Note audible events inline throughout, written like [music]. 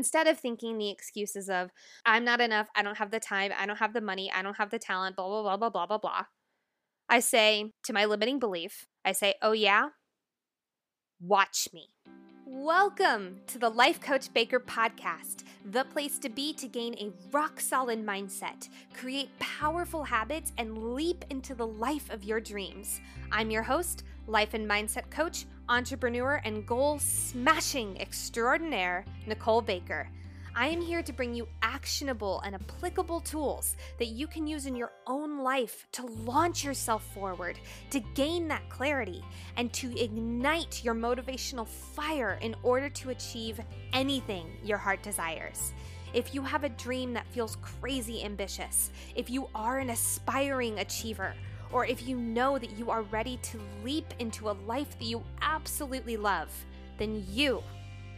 Instead of thinking the excuses of, I'm not enough, I don't have the time, I don't have the money, I don't have the talent, blah, blah, blah, blah, blah, blah, blah. I say to my limiting belief, I say, oh yeah, watch me. Welcome to the Life Coach Baker podcast, the place to be to gain a rock solid mindset, create powerful habits, and leap into the life of your dreams. I'm your host, life and mindset coach, entrepreneur, and goal smashing extraordinaire, Nicole Baker. I am here to bring you actionable and applicable tools that you can use in your own life to launch yourself forward, to gain that clarity, and to ignite your motivational fire in order to achieve anything your heart desires. If you have a dream that feels crazy ambitious, if you are an aspiring achiever, or if you know that you are ready to leap into a life that you absolutely love, then you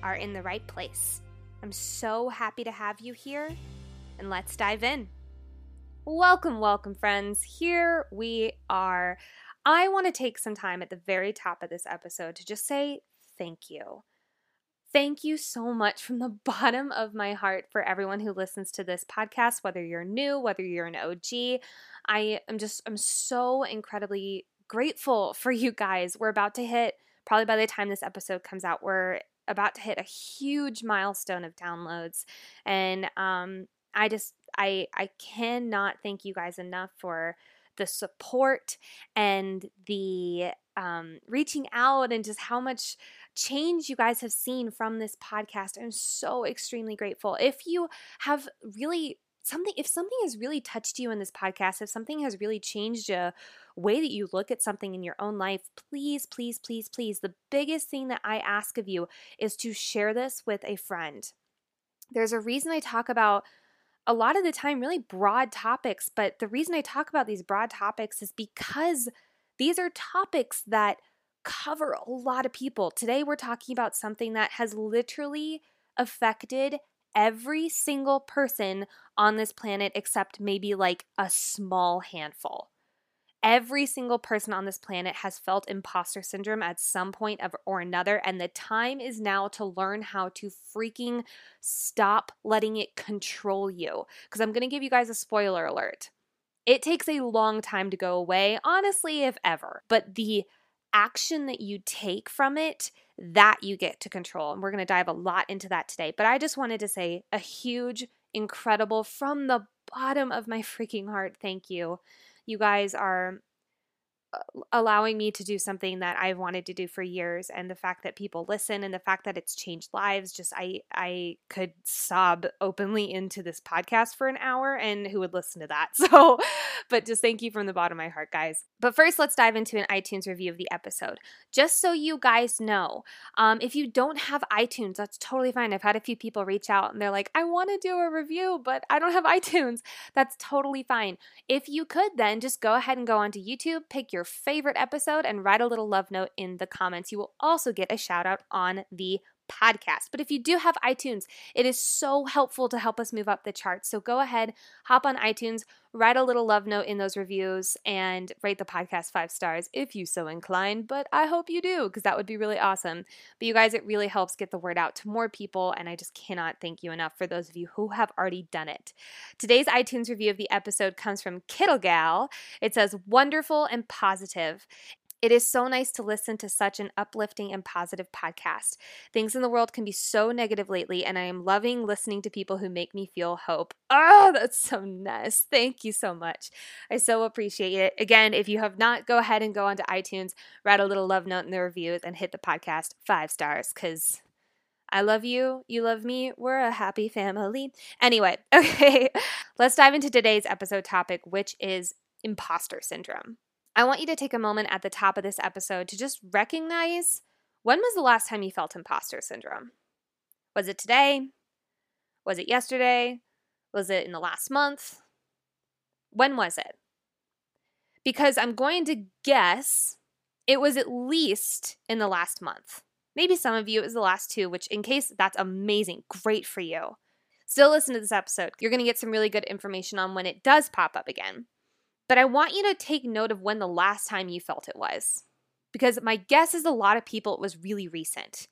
are in the right place. I'm so happy to have you here, and let's dive in. Welcome, welcome, friends. Here we are. I want to take some time at the very top of this episode to just say thank you. Thank you so much from the [laughs] bottom of my heart for everyone who listens to this podcast, whether you're new, whether you're an OG. I am just, I'm so incredibly grateful for you guys. We're about to hit, probably by the time this episode comes out, we're about to hit a huge milestone of downloads. And um, I just, I, I cannot thank you guys enough for the support and the um, reaching out and just how much change you guys have seen from this podcast. I'm so extremely grateful. If you have really something if something has really touched you in this podcast if something has really changed a way that you look at something in your own life please please please please the biggest thing that i ask of you is to share this with a friend there's a reason i talk about a lot of the time really broad topics but the reason i talk about these broad topics is because these are topics that cover a lot of people today we're talking about something that has literally affected every single person on this planet except maybe like a small handful. Every single person on this planet has felt imposter syndrome at some point of, or another, and the time is now to learn how to freaking stop letting it control you. Because I'm going to give you guys a spoiler alert. It takes a long time to go away, honestly, if ever. But the action that you take from it that you get to control. And we're going to dive a lot into that today. But I just wanted to say a huge, incredible, from the bottom of my freaking heart, thank you. You guys are allowing me to do something that I've wanted to do for years and the fact that people listen and the fact that it's changed lives just I I could sob openly into this podcast for an hour and who would listen to that? [laughs] So but just thank you from the bottom of my heart guys. But first let's dive into an iTunes review of the episode. Just so you guys know um, if you don't have iTunes that's totally fine. I've had a few people reach out and they're like I want to do a review but I don't have [laughs] iTunes. That's totally fine. If you could then just go ahead and go onto YouTube pick your your favorite episode and write a little love note in the comments. You will also get a shout out on the podcast. But if you do have iTunes, it is so helpful to help us move up the charts. So go ahead, hop on iTunes, write a little love note in those reviews, and rate the podcast five stars if you so inclined. But I hope you do because that would be really awesome. But you guys, it really helps get the word out to more people. And I just cannot thank you enough for those of you who have already done it. Today's iTunes review of the episode comes from Kittlegal. It says, wonderful and positive. It is so nice to listen to such an uplifting and positive podcast. Things in the world can be so negative lately, and I am loving listening to people who make me feel hope. Oh, [laughs] that's so nice. Thank you so much. I so appreciate it. Again, if you have not, go ahead and go onto iTunes, write a little love note in the reviews, and hit the podcast five stars because I love you. You love me. We're a happy family. Anyway, [laughs] okay, let's dive into today's episode topic, which is imposter syndrome. I want you to take a moment at the top of this episode to just recognize when was the last time you felt imposter syndrome? Was it today? Was it yesterday? Was it in the last month? When was it? Because I'm going to guess it was at least in the last month. Maybe some of you it was the last two, which, in case that's amazing, great for you. Still listen to this episode. You're going to get some really good information on when it does pop up again. But I want you to take note of when the last time you felt it was. Because my guess is a lot of people it was really recent.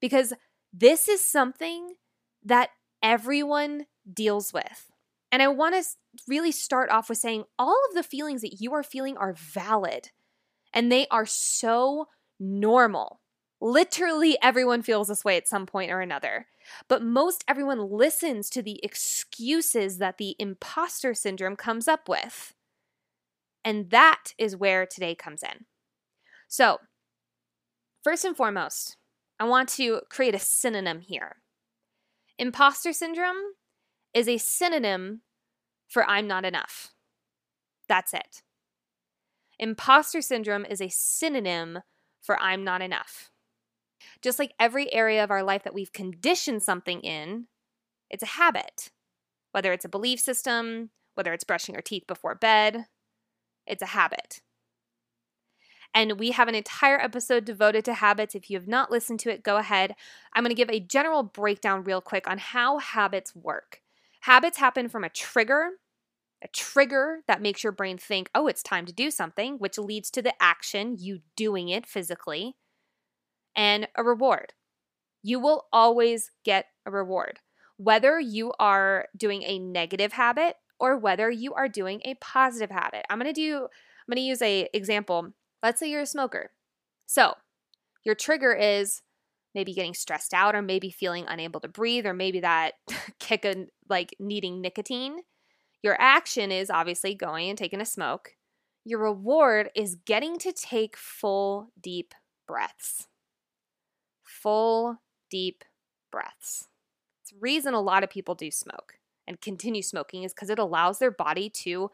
Because this is something that everyone deals with. And I want to really start off with saying all of the feelings that you are feeling are valid and they are so normal. Literally, everyone feels this way at some point or another. But most everyone listens to the excuses that the imposter syndrome comes up with. And that is where today comes in. So, first and foremost, I want to create a synonym here. Imposter syndrome is a synonym for I'm not enough. That's it. Imposter syndrome is a synonym for I'm not enough. Just like every area of our life that we've conditioned something in, it's a habit. Whether it's a belief system, whether it's brushing our teeth before bed, it's a habit. And we have an entire episode devoted to habits. If you have not listened to it, go ahead. I'm going to give a general breakdown real quick on how habits work. Habits happen from a trigger, a trigger that makes your brain think, oh, it's time to do something, which leads to the action, you doing it physically, and a reward. You will always get a reward, whether you are doing a negative habit or whether you are doing a positive habit. I'm going to do I'm going to use a example Let's say you're a smoker. So, your trigger is maybe getting stressed out or maybe feeling unable to breathe or maybe that [laughs] kick of like needing nicotine. Your action is obviously going and taking a smoke. Your reward is getting to take full deep breaths. Full deep breaths. It's reason a lot of people do smoke and continue smoking is because it allows their body to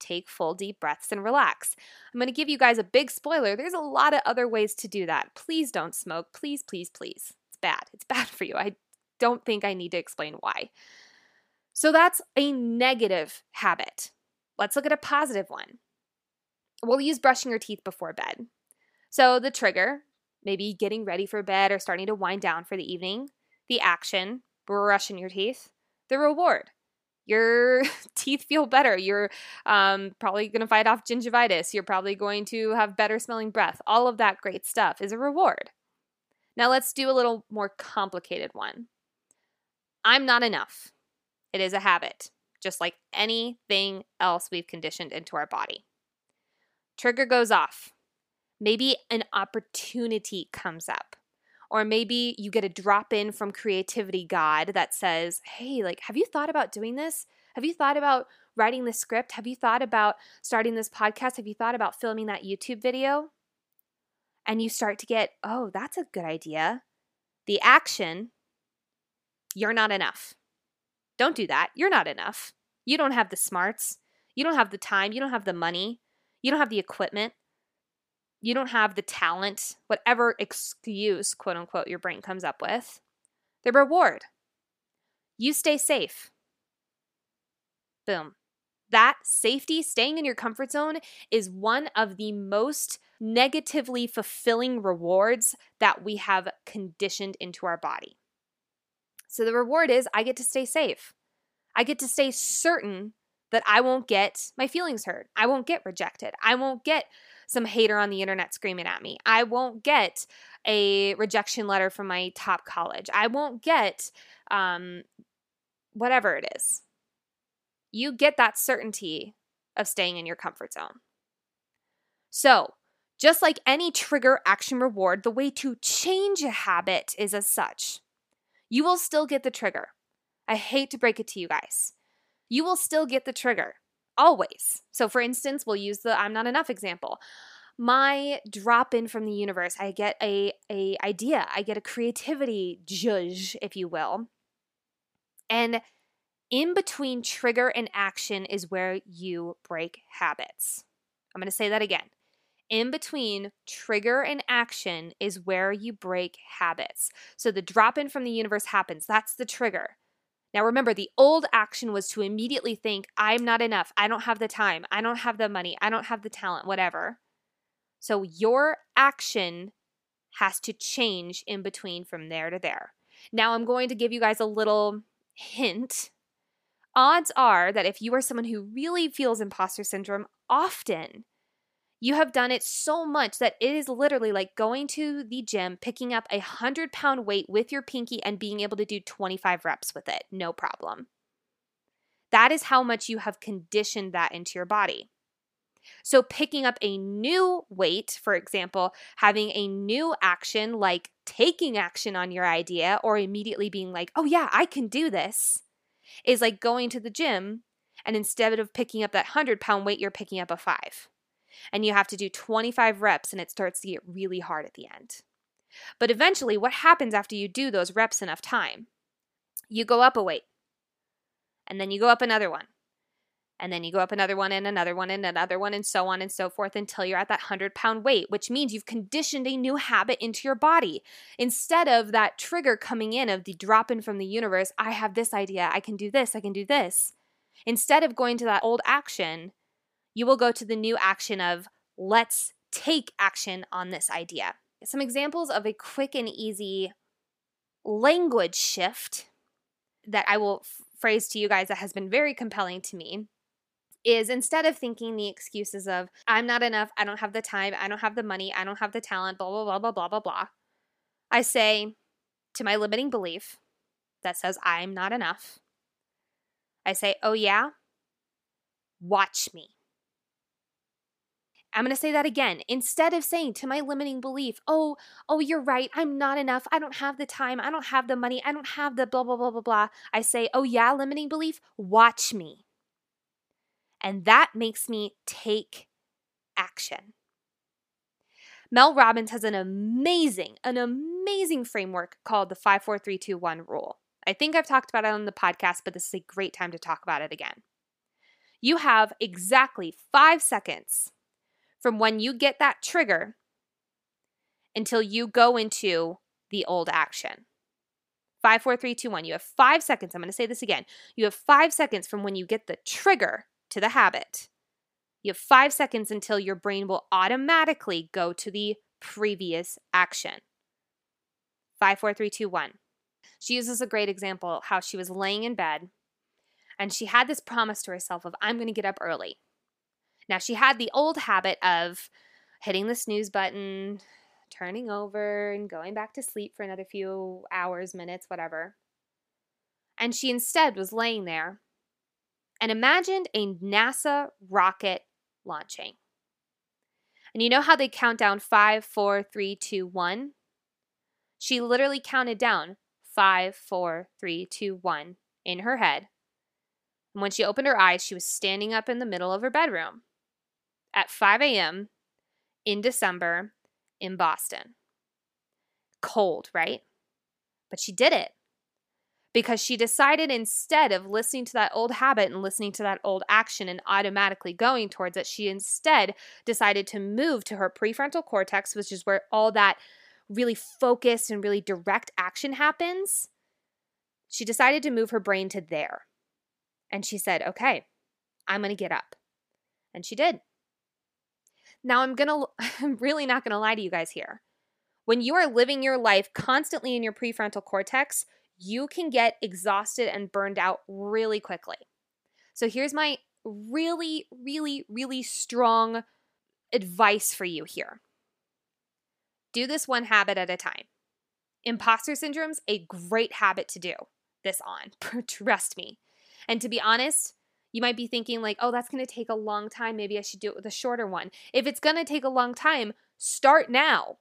take full deep breaths and relax. I'm going to give you guys a big spoiler. There's a lot of other ways to do that. Please don't smoke. Please, please, please. It's bad. It's [laughs] bad for you. I don't think I need to explain why. So that's a negative habit. Let's look at a positive one. We'll use brushing your teeth before bed. So the trigger, maybe getting ready for bed or starting to wind down for the evening. The action, brushing your teeth. The reward, your [laughs] teeth feel better. You're um, probably going to fight off gingivitis. You're probably going to have better smelling breath. All of that great stuff is a reward. Now let's do a little more complicated one. I'm not enough. It is a habit, just like anything else we've conditioned into our body. Trigger goes off. Maybe an opportunity comes up. Or maybe you get a drop in from creativity God that says, Hey, like, have you thought about doing this? Have you thought about writing this script? Have you thought about starting this podcast? Have you thought about filming that YouTube video? And you start to get, Oh, that's a good idea. The action, you're not enough. Don't do that. You're not enough. You don't have the smarts. You don't have the time. You don't have the money. You don't have the equipment you don't have the talent, whatever excuse, quote unquote, your brain comes up with, the reward. You stay safe. Boom. That safety, staying in your comfort zone, is one of the most negatively fulfilling rewards that we have conditioned into our body. So the reward is I get to stay safe. I get to stay certain that I won't get my feelings hurt. I won't get rejected. I won't get some hater on the internet screaming at me. I won't get a rejection letter from my top college. I won't get um, whatever it is. You get that certainty of staying in your comfort zone. So, just like any trigger action reward, the way to change a habit is as such. You will still get the trigger. I hate to break it to you guys. You will still get the trigger always. So for instance, we'll use the I'm not enough example. My drop in from the universe, I get a a idea, I get a creativity judge, if you will. And in between trigger and action is where you break habits. I'm going to say that again. In between trigger and action is where you break habits. So the drop in from the universe happens. That's the trigger. Now, remember, the old action was to immediately think, I'm not enough. I don't have the time. I don't have the money. I don't have the talent, whatever. So your action has to change in between from there to there. Now, I'm going to give you guys a little hint. Odds are that if you are someone who really feels imposter syndrome often, You have done it so much that it is literally like going to the gym, picking up a 100 pound weight with your pinky, and being able to do 25 reps with it. No problem. That is how much you have conditioned that into your body. So, picking up a new weight, for example, having a new action like taking action on your idea or immediately being like, oh, yeah, I can do this, is like going to the gym and instead of picking up that 100 pound weight, you're picking up a five. And you have to do 25 reps and it starts to get really hard at the end. But eventually, what happens after you do those reps enough time? You go up a weight, and then you go up another one, and then you go up another one and another one and another one and so on and so forth until you're at that 100 pound weight, which means you've conditioned a new habit into your body. Instead of that trigger coming in of the drop in from the universe, I have this idea, I can do this, I can do this. Instead of going to that old action, you will go to the new action of let's take action on this idea. Some examples of a quick and easy language shift that I will f- phrase to you guys that has been very compelling to me is instead of thinking the excuses of, I'm not enough, I don't have the time, I don't have the money, I don't have the talent, blah, blah, blah, blah, blah, blah, blah, I say to my limiting belief that says I'm not enough, I say, oh yeah, watch me. I'm going to say that again. Instead of saying to my limiting belief, oh, oh, you're right. I'm not enough. I don't have the time. I don't have the money. I don't have the blah, blah, blah, blah, blah. I say, oh, yeah, limiting belief, watch me. And that makes me take action. Mel Robbins has an amazing, an amazing framework called the 54321 rule. I think I've talked about it on the podcast, but this is a great time to talk about it again. You have exactly five seconds from when you get that trigger until you go into the old action. Five, four, three, two, one. You have five seconds. I'm going to say this again. You have five seconds from when you get the trigger to the habit. You have five seconds until your brain will automatically go to the previous action. Five, four, three, two, one. She uses a great example how she was laying in bed and she had this promise to herself of, I'm going to get up early. Now, she had the old habit of hitting the snooze button, turning over, and going back to sleep for another few hours, minutes, whatever. And she instead was laying there and imagined a NASA rocket launching. And you know how they count down five, four, three, two, one? She literally counted down five, four, three, two, one in her head. And when she opened her eyes, she was standing up in the middle of her bedroom at 5 a.m. in December in Boston. Cold, right? But she did it because she decided instead of listening to that old habit and listening to that old action and automatically going towards it, she instead decided to move to her prefrontal cortex, which is where all that really focused and really direct action happens. She decided to move her brain to there. And she said, okay, I'm going to get up. And she did. Now, I'm going [laughs] to, I'm really not going to lie to you guys here. When you are living your life constantly in your prefrontal cortex, you can get exhausted and burned out really quickly. So here's my really, really, really strong advice for you here do this one habit at a time. Imposter syndrome's a great habit to do this on. [laughs] Trust me. And to be honest, you might be thinking, like, oh, that's going to take a long time. Maybe I should do it with a shorter one. If it's going to take a long time, start now.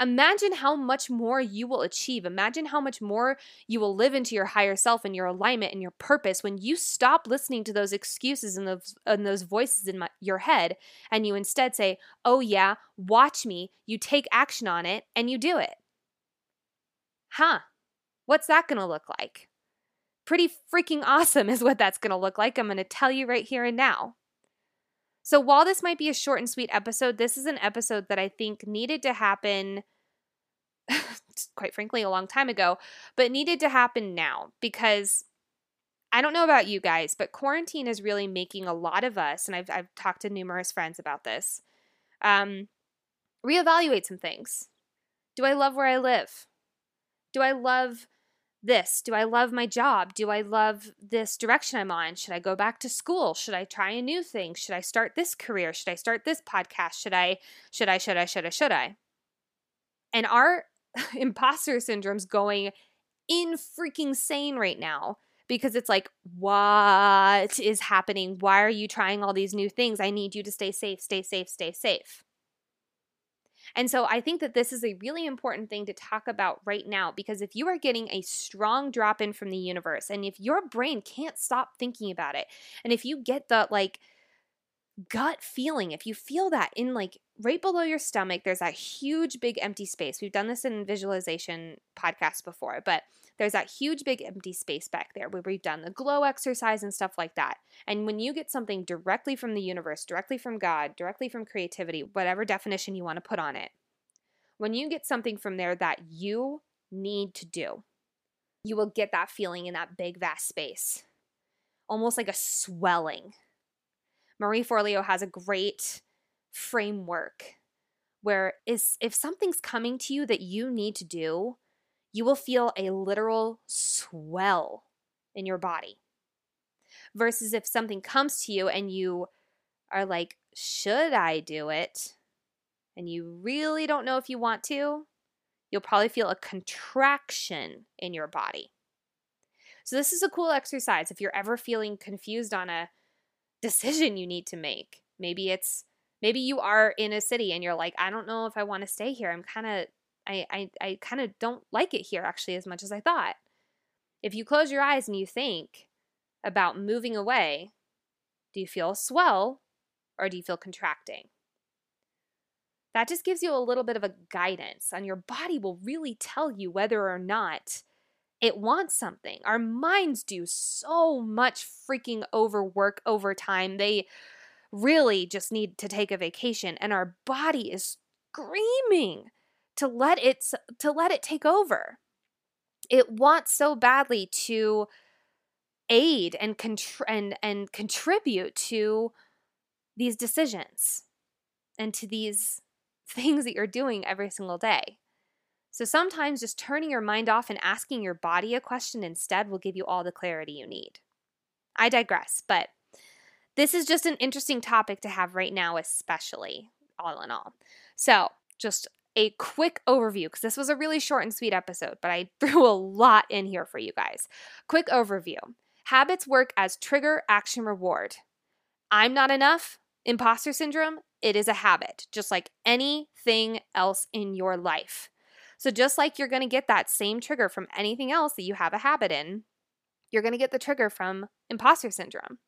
Imagine how much more you will achieve. Imagine how much more you will live into your higher self and your alignment and your purpose when you stop listening to those excuses and those, and those voices in my, your head and you instead say, Oh, yeah, watch me. You take action on it and you do it. Huh. What's that going to look like? Pretty freaking awesome is what that's going to look like. I'm going to tell you right here and now. So, while this might be a short and sweet episode, this is an episode that I think needed to happen, [laughs] quite frankly, a long time ago, but needed to happen now because I don't know about you guys, but quarantine is really making a lot of us, and I've, I've talked to numerous friends about this, um, reevaluate some things. Do I love where I live? Do I love this? Do I love my job? Do I love this direction I'm on? Should I go back to school? Should I try a new thing? Should I start this career? Should I start this podcast? Should I, should I, should I, should I, should I? And our [laughs] imposter syndrome's going in freaking sane right now because it's like, what is happening? Why are you trying all these new things? I need you to stay safe, stay safe, stay safe. And so I think that this is a really important thing to talk about right now because if you are getting a strong drop in from the universe and if your brain can't stop thinking about it, and if you get the like gut feeling, if you feel that in like right below your stomach, there's that huge big empty space. We've done this in visualization podcasts before, but there's that huge big empty space back there where we've done the glow exercise and stuff like that. And when you get something directly from the universe, directly from God, directly from creativity, whatever definition you want to put on it, when you get something from there that you need to do, you will get that feeling in that big, vast space, almost like a swelling. Marie Forleo has a great framework where is if something's coming to you that you need to do, you will feel a literal swell in your body. Versus if something comes to you and you are like, should I do it? And you really don't know if you want to, you'll probably feel a contraction in your body. So, this is a cool exercise if you're ever feeling confused on a decision you need to make. Maybe it's maybe you are in a city and you're like, I don't know if I want to stay here. I'm kind of I, I, I kind of don't like it here actually as much as I thought. If you close your eyes and you think about moving away, do you feel a swell or do you feel contracting? That just gives you a little bit of a guidance, and your body will really tell you whether or not it wants something. Our minds do so much freaking overwork over time. They really just need to take a vacation, and our body is screaming to let it to let it take over. It wants so badly to aid and contr- and and contribute to these decisions and to these [laughs] things that you're doing every single day. So sometimes just turning your mind off and asking your body a question instead will give you all the clarity you need. I digress, but this is just an interesting topic to have right now, especially all in all. So, just a quick overview because this was a really short and sweet episode, but I [laughs] threw a lot in here for you guys. Quick overview Habits work as trigger, action, reward. I'm not enough, imposter syndrome, it is a habit, just like anything else in your life. So, just like you're going to get that same trigger from anything else that you have a habit in, you're going to get the trigger from imposter syndrome.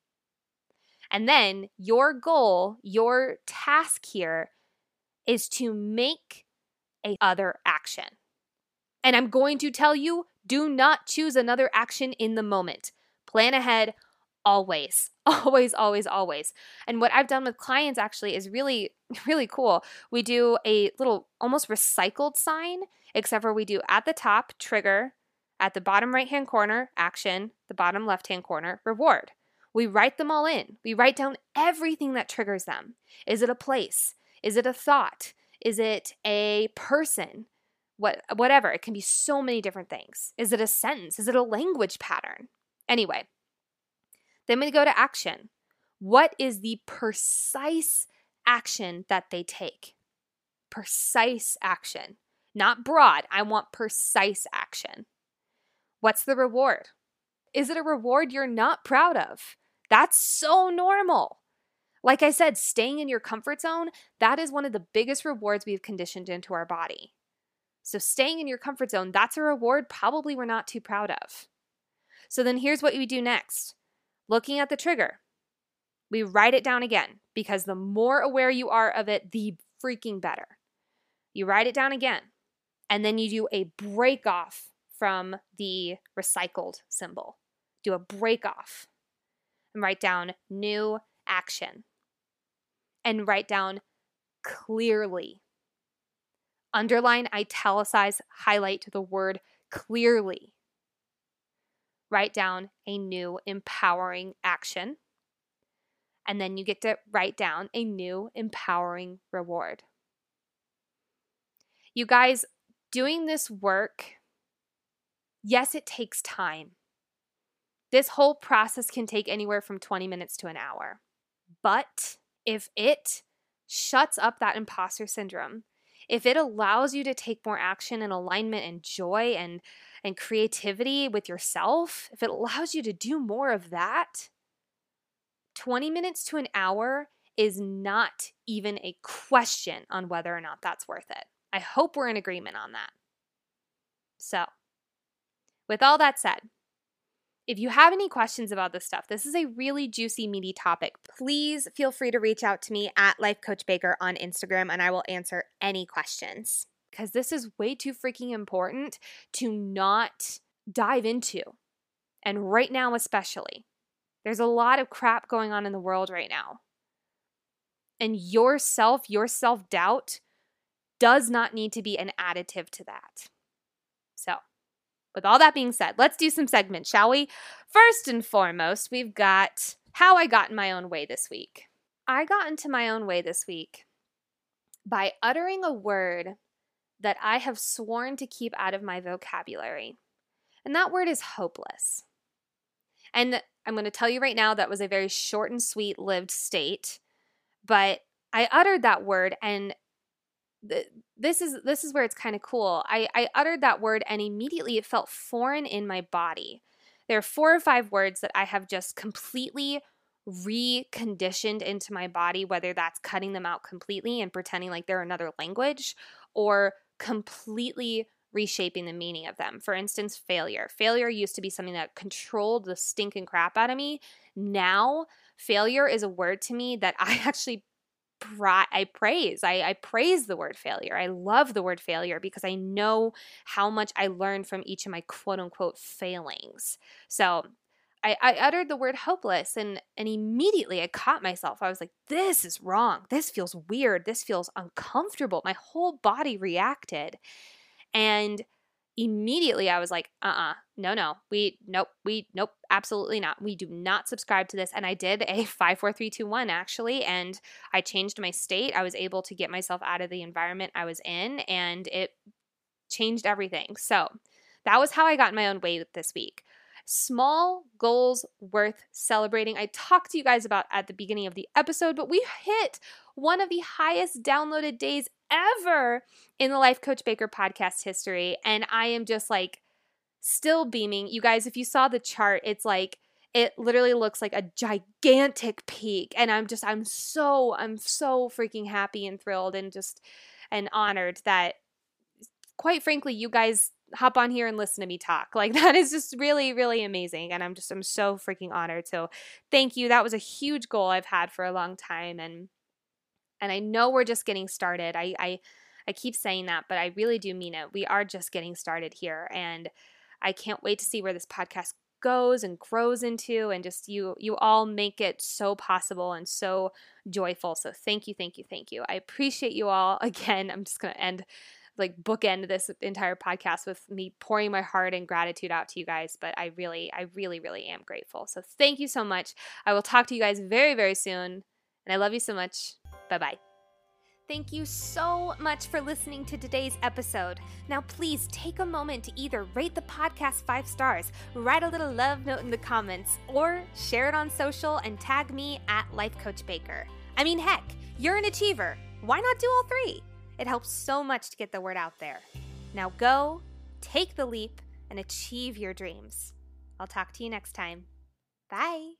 And then your goal, your task here is to make a other action. And I'm going to tell you do not choose another action in the moment. Plan ahead always. [laughs] Always, always, always. And what I've done with clients actually is really, [laughs] really cool. We do a little almost recycled sign, except for we do at the top, trigger, at the bottom right hand corner, action, the bottom left hand corner, reward. We write them all in. We write down everything that triggers them. Is it a place? Is it a thought? Is it a person? What whatever. It can be so many different things. Is it a sentence? Is it a language pattern? Anyway, then we go to action. What is the precise action that they take? Precise action. Not broad. I want precise action. What's the reward? Is it a reward you're not proud of? That's so normal. Like I said, staying in your comfort zone, that is one of the biggest rewards we've conditioned into our body. So, staying in your comfort zone, that's a reward probably we're not too proud of. So, then here's what we do next looking at the trigger, we write it down again because the more aware you are of it, the freaking better. You write it down again, and then you do a break off from the recycled symbol. Do a break off and write down new action and write down clearly. Underline, italicize, highlight the word clearly. Write down a new empowering action. And then you get to write down a new empowering reward. You guys, doing this work Yes, it takes time. This whole process can take anywhere from 20 minutes to an hour. But if it shuts up that imposter syndrome, if it allows you to take more action and alignment and joy and and creativity with yourself, if it allows you to do more of that, 20 minutes to an hour is not even a question on whether or not that's worth it. I hope we're in agreement on that. So, with all that said, if you have any questions about this stuff, this is a really juicy, meaty topic. Please feel free to reach out to me at Life Coach Baker on Instagram and I will answer any questions because this is way too freaking important to not dive into. And right now, especially, there's a lot of crap going on in the world right now. And yourself, your self doubt, does not need to be an additive to that. So, with all that being said, let's do some segments, shall we? First and foremost, we've got how I got in my own way this week. I got into my own way this week by uttering a word that I have sworn to keep out of my vocabulary. And that word is hopeless. And I'm going to tell you right now that was a very short and sweet lived state, but I uttered that word and this is this is where it's kind of cool. I, I uttered that word and immediately it felt foreign in my body. There are four or five words that I have just completely reconditioned into my body, whether that's cutting them out completely and pretending like they're another language or completely reshaping the meaning of them. For instance, failure. Failure used to be something that controlled the stinking crap out of me. Now, failure is a word to me that [laughs] I actually I praise. I, I praise the word failure. I love the word failure because I know how much I learned from each of my quote unquote failings. So I, I uttered the word hopeless and and immediately I caught myself. I was like, this is wrong. This feels weird. This feels uncomfortable. My whole body reacted. And immediately I was like, uh uh-uh, uh no, no, we, nope, we, nope, absolutely not. We do not subscribe to this. And I did a [laughs] five, four, three, two, one actually. And I changed my state. I was able to get myself out of the environment I was in and it changed everything. So that was how I got in my own way this week. Small goals worth celebrating. I talked to you guys about at the beginning of the episode, but we hit one of the highest downloaded days ever in the Life Coach Baker podcast history. And I am just like still beaming. You guys, if you saw the chart, it's like, it literally looks like a gigantic peak. And I'm just, I'm so, I'm so freaking happy and thrilled and just, and honored that, quite frankly, you guys hop on here and listen to me talk. [laughs] Like that is just really, really amazing. And I'm just, I'm so freaking honored. So thank you. That was a huge goal I've had for a long time. And and I know we're just getting started. I, I I keep saying that, but I really do mean it. We are just getting started here and I can't wait to see where this podcast goes and grows into and just you you all make it so possible and so joyful. So thank you, thank you, thank you. I appreciate you all. [laughs] Again, I'm just going to end like bookend this entire podcast with me pouring my heart and gratitude out to you guys, but I really I really really am grateful. So thank you so much. I will talk to you guys very very soon. And I love you so much. Bye bye. Thank you so much for listening to today's episode. Now, please take a moment to either rate the podcast five stars, write a little love note in the comments, or share it on social and tag me at Life Coach Baker. I mean, heck, you're an achiever. Why not do all three? It helps so much to get the word out there. Now, go, take the leap, and achieve your dreams. I'll talk to you next time. Bye.